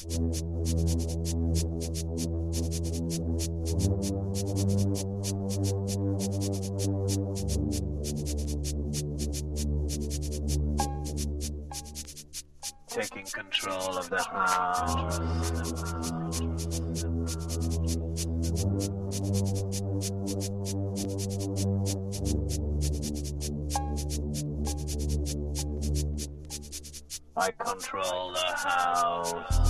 Taking control of the house. I control the house.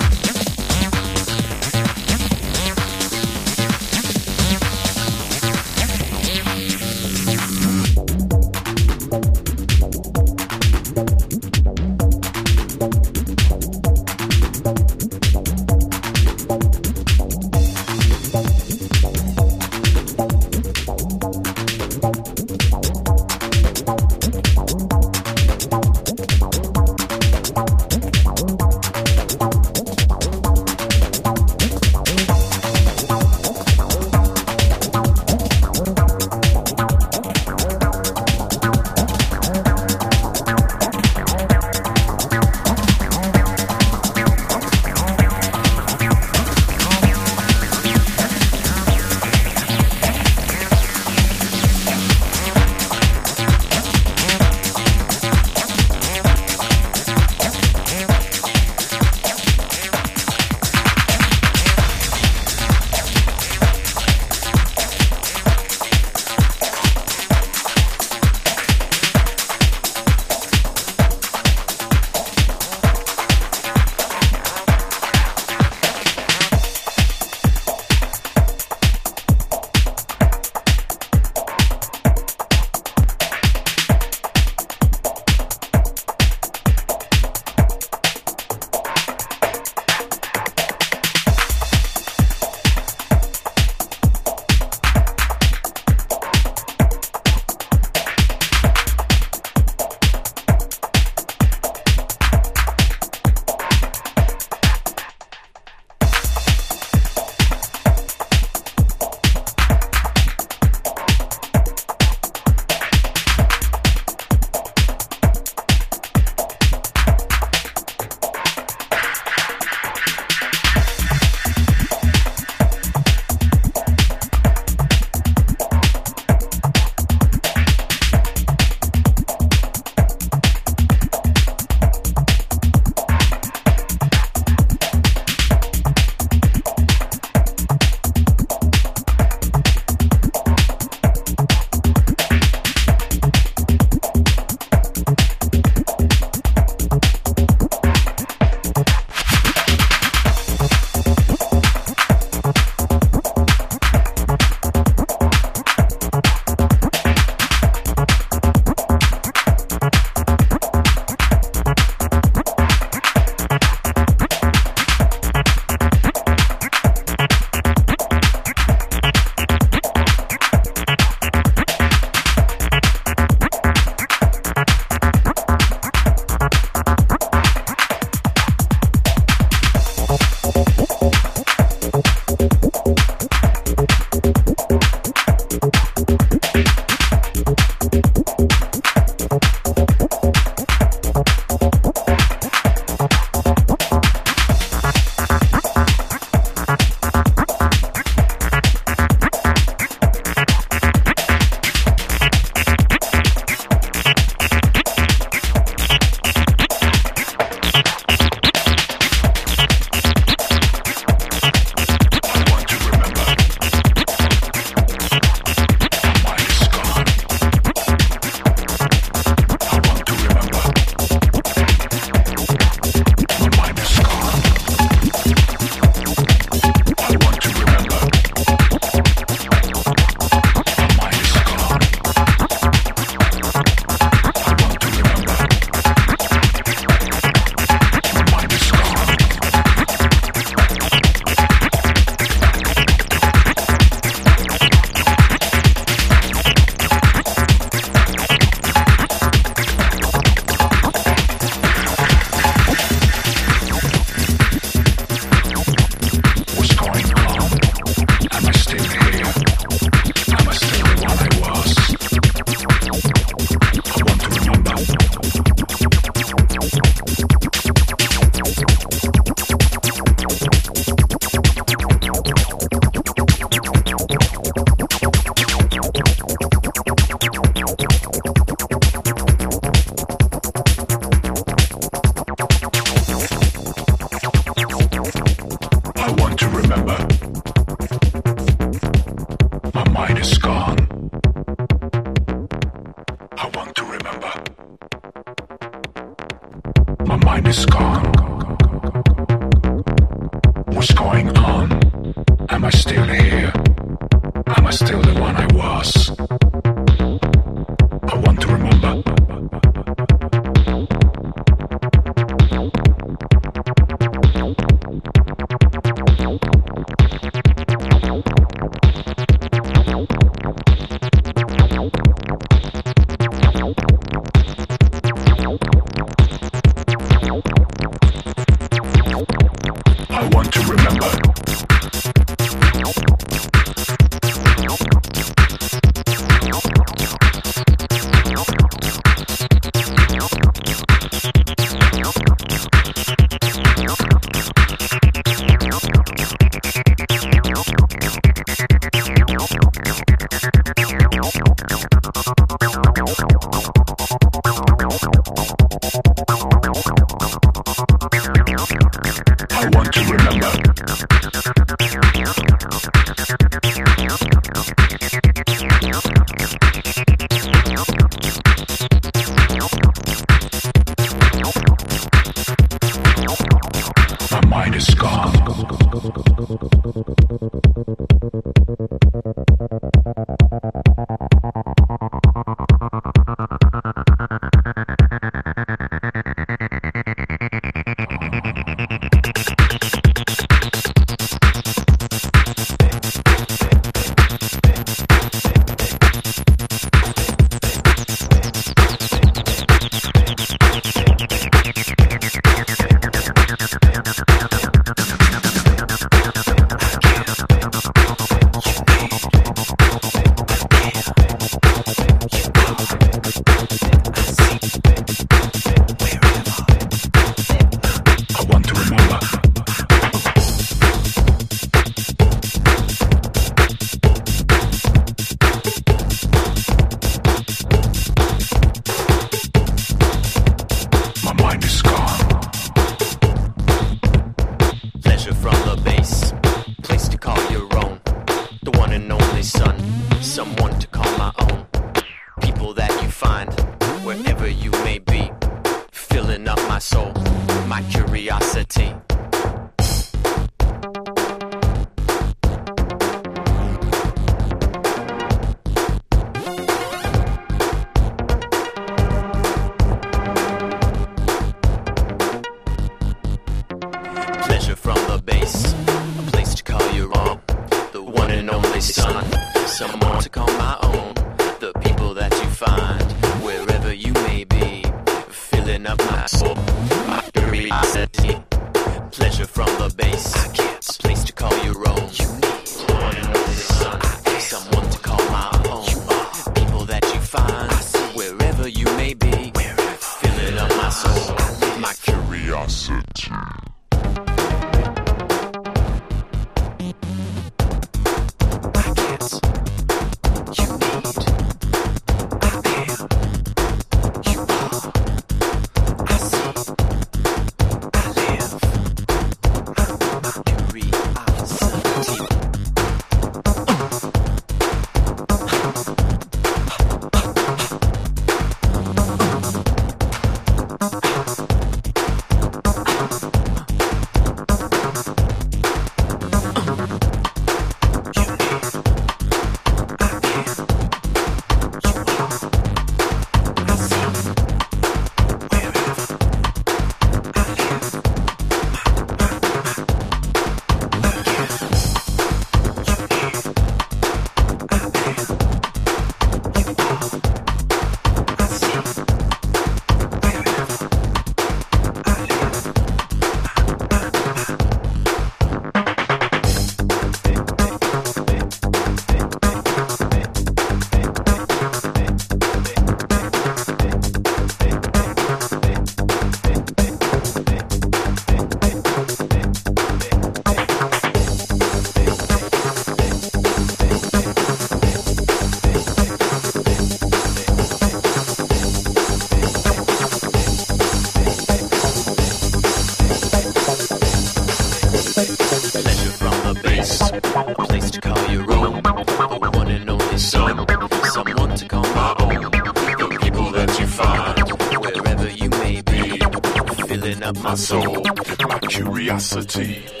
My soul. my curiosity.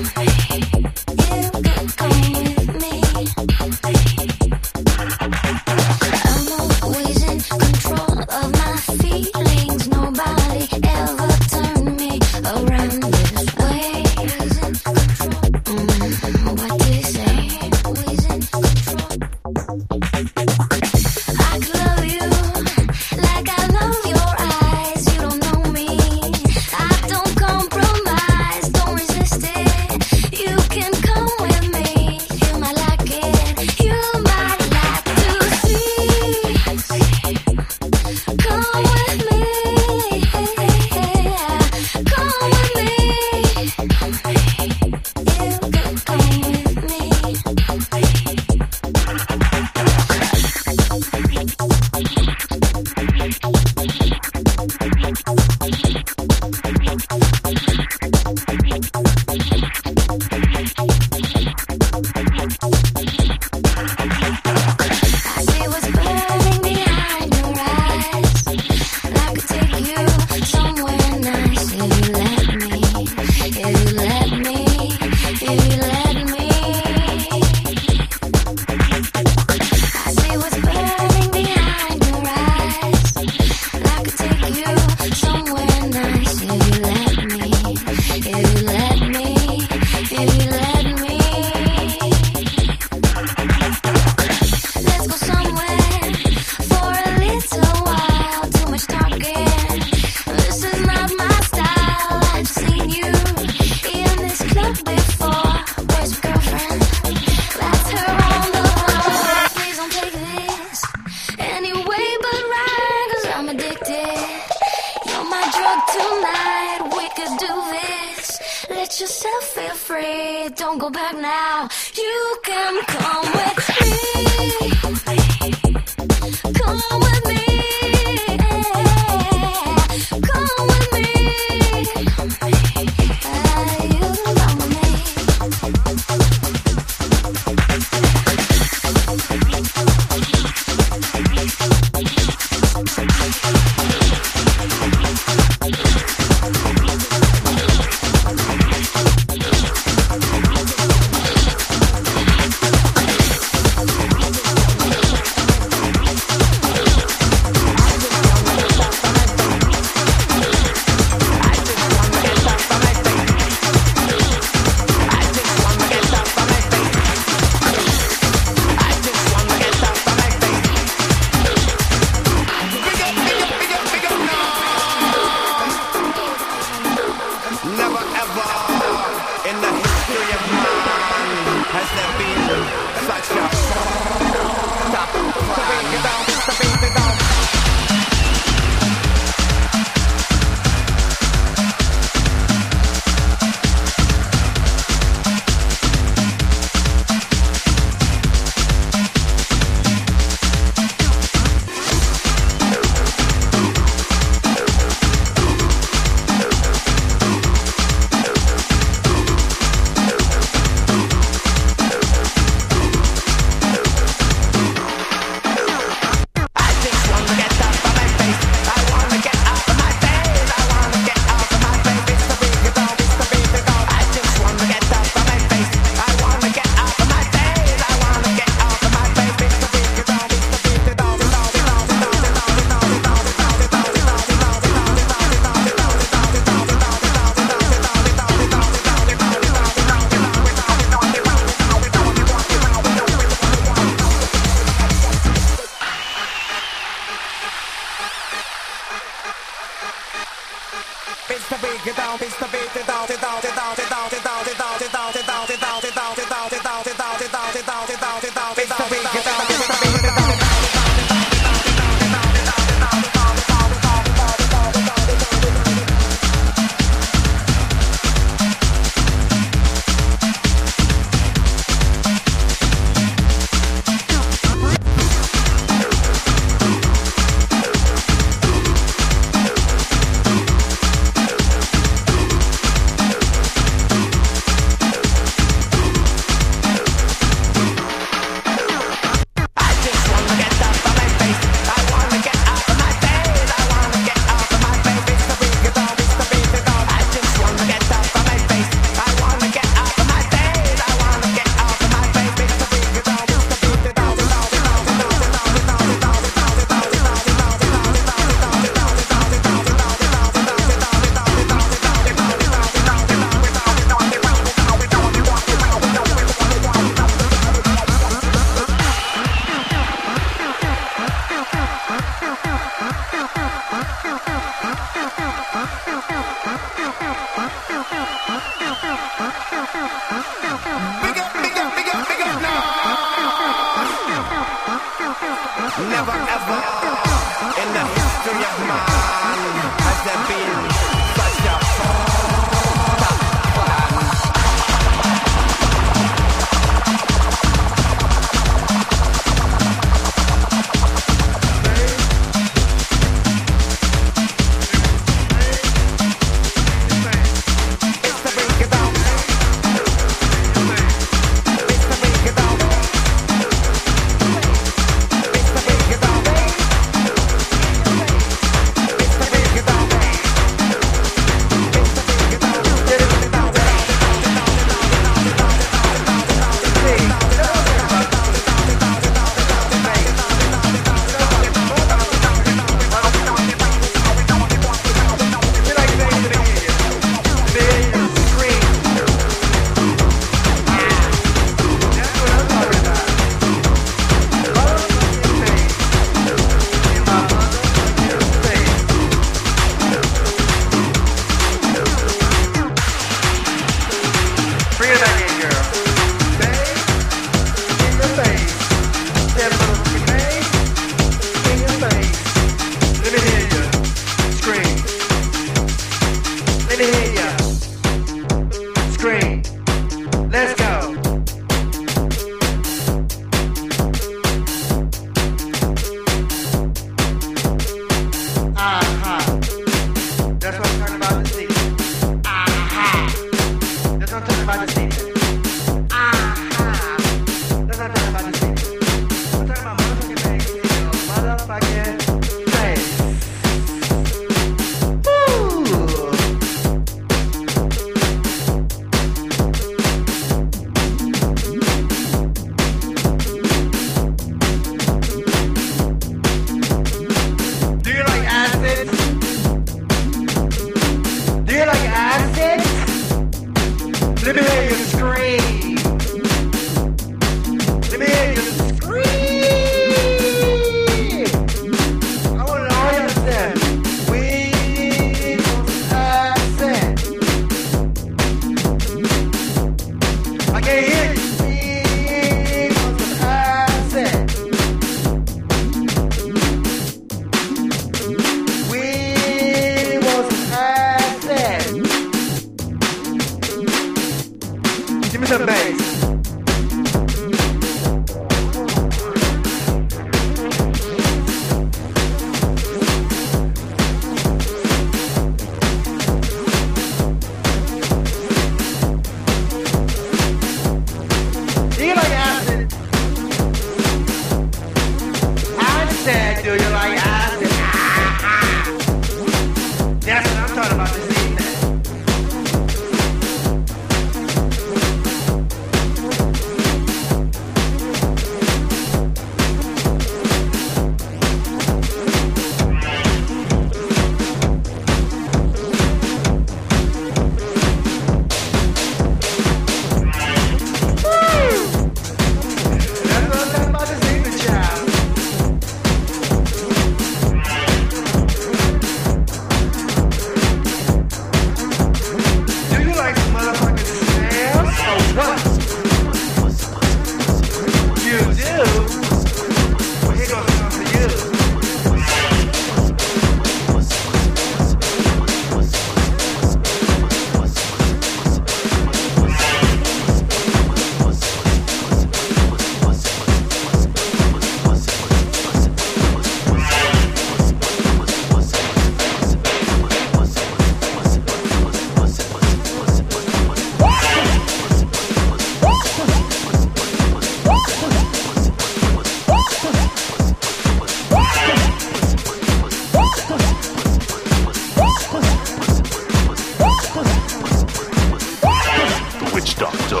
Doctor.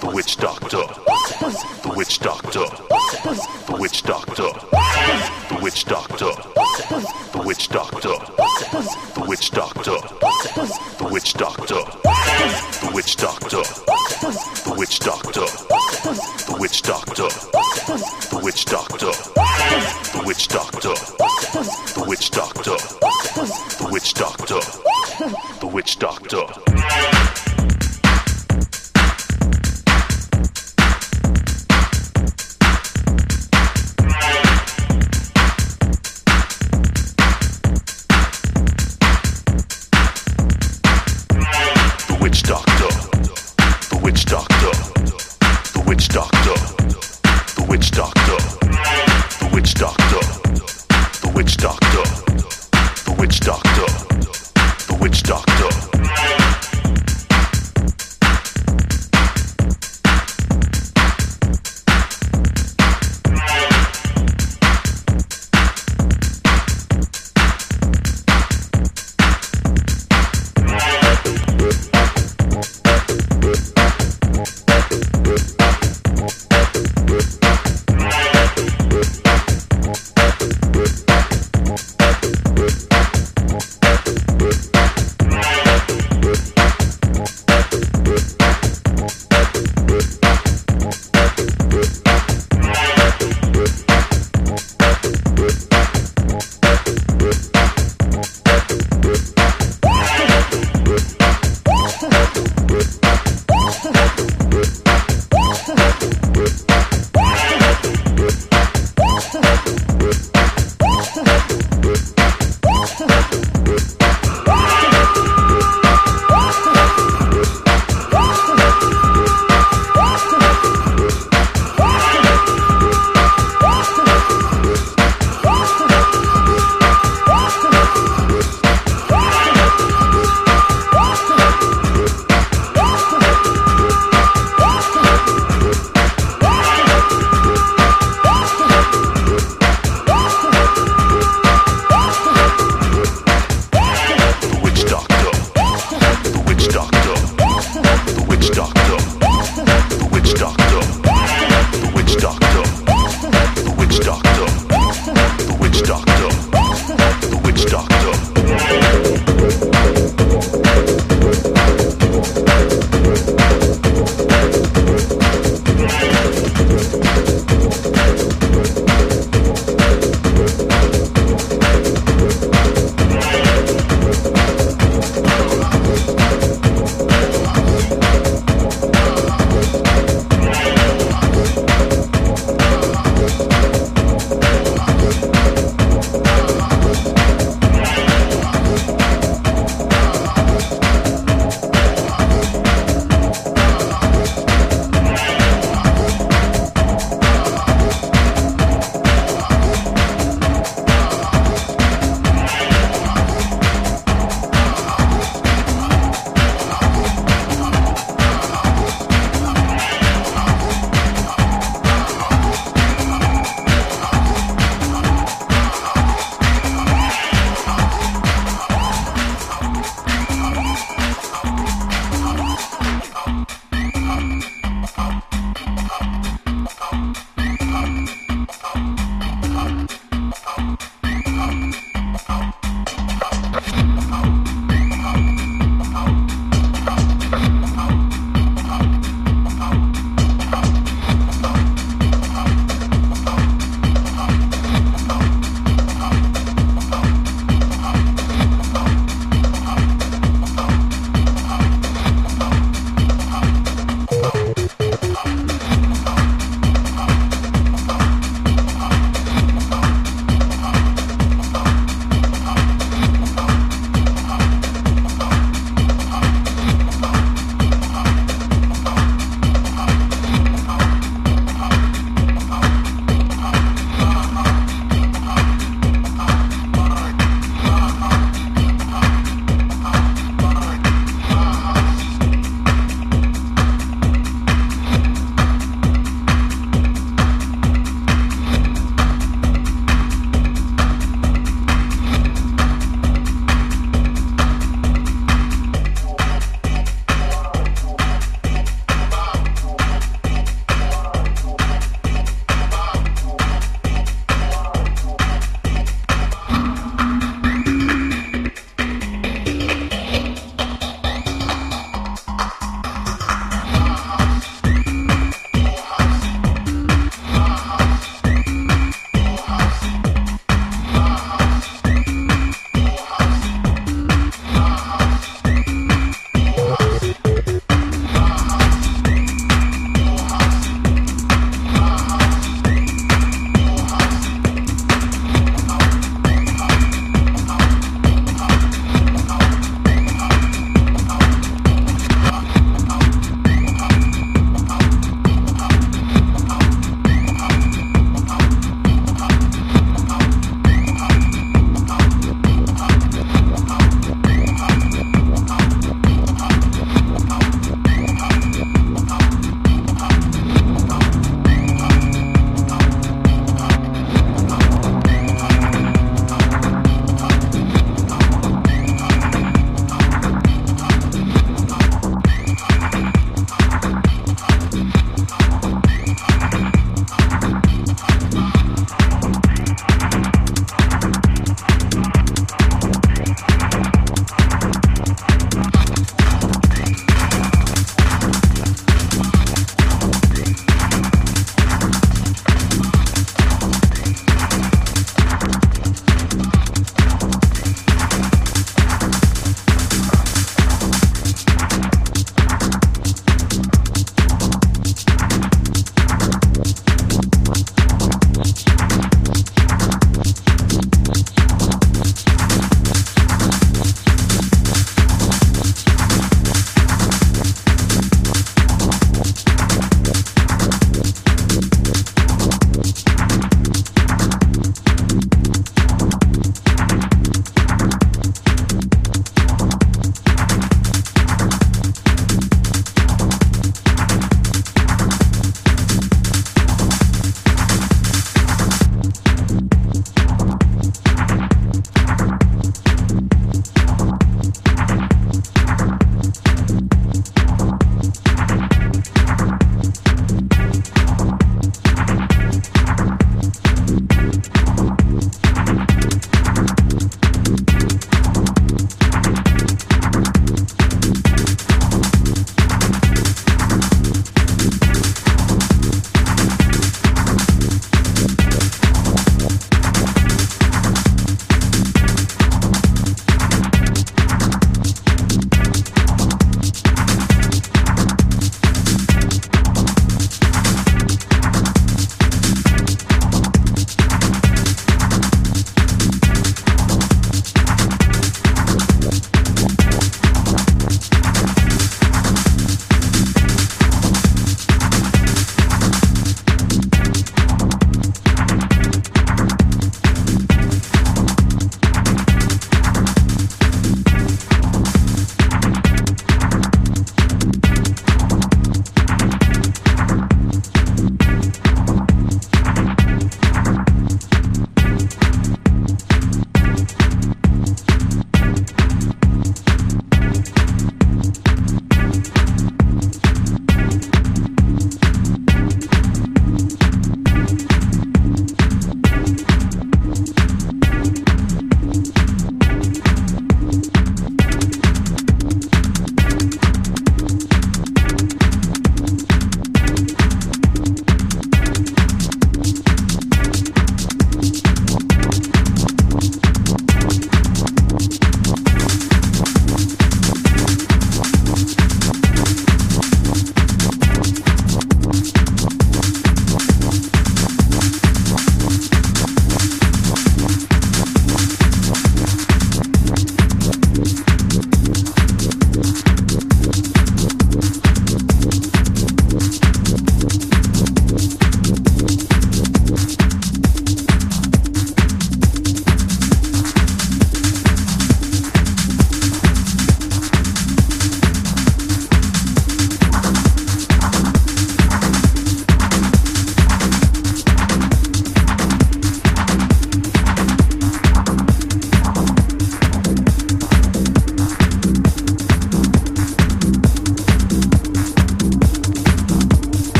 The Witch Doctor. The Witch Doctor. The Witch Doctor. The Witch Doctor. The Witch Doctor. The Witch Doctor. The Witch Doctor. The Witch Doctor. The Witch Doctor. The Witch Doctor. The Witch Doctor. The Witch Doctor. The Witch Doctor. The Witch Doctor. The Witch Doctor.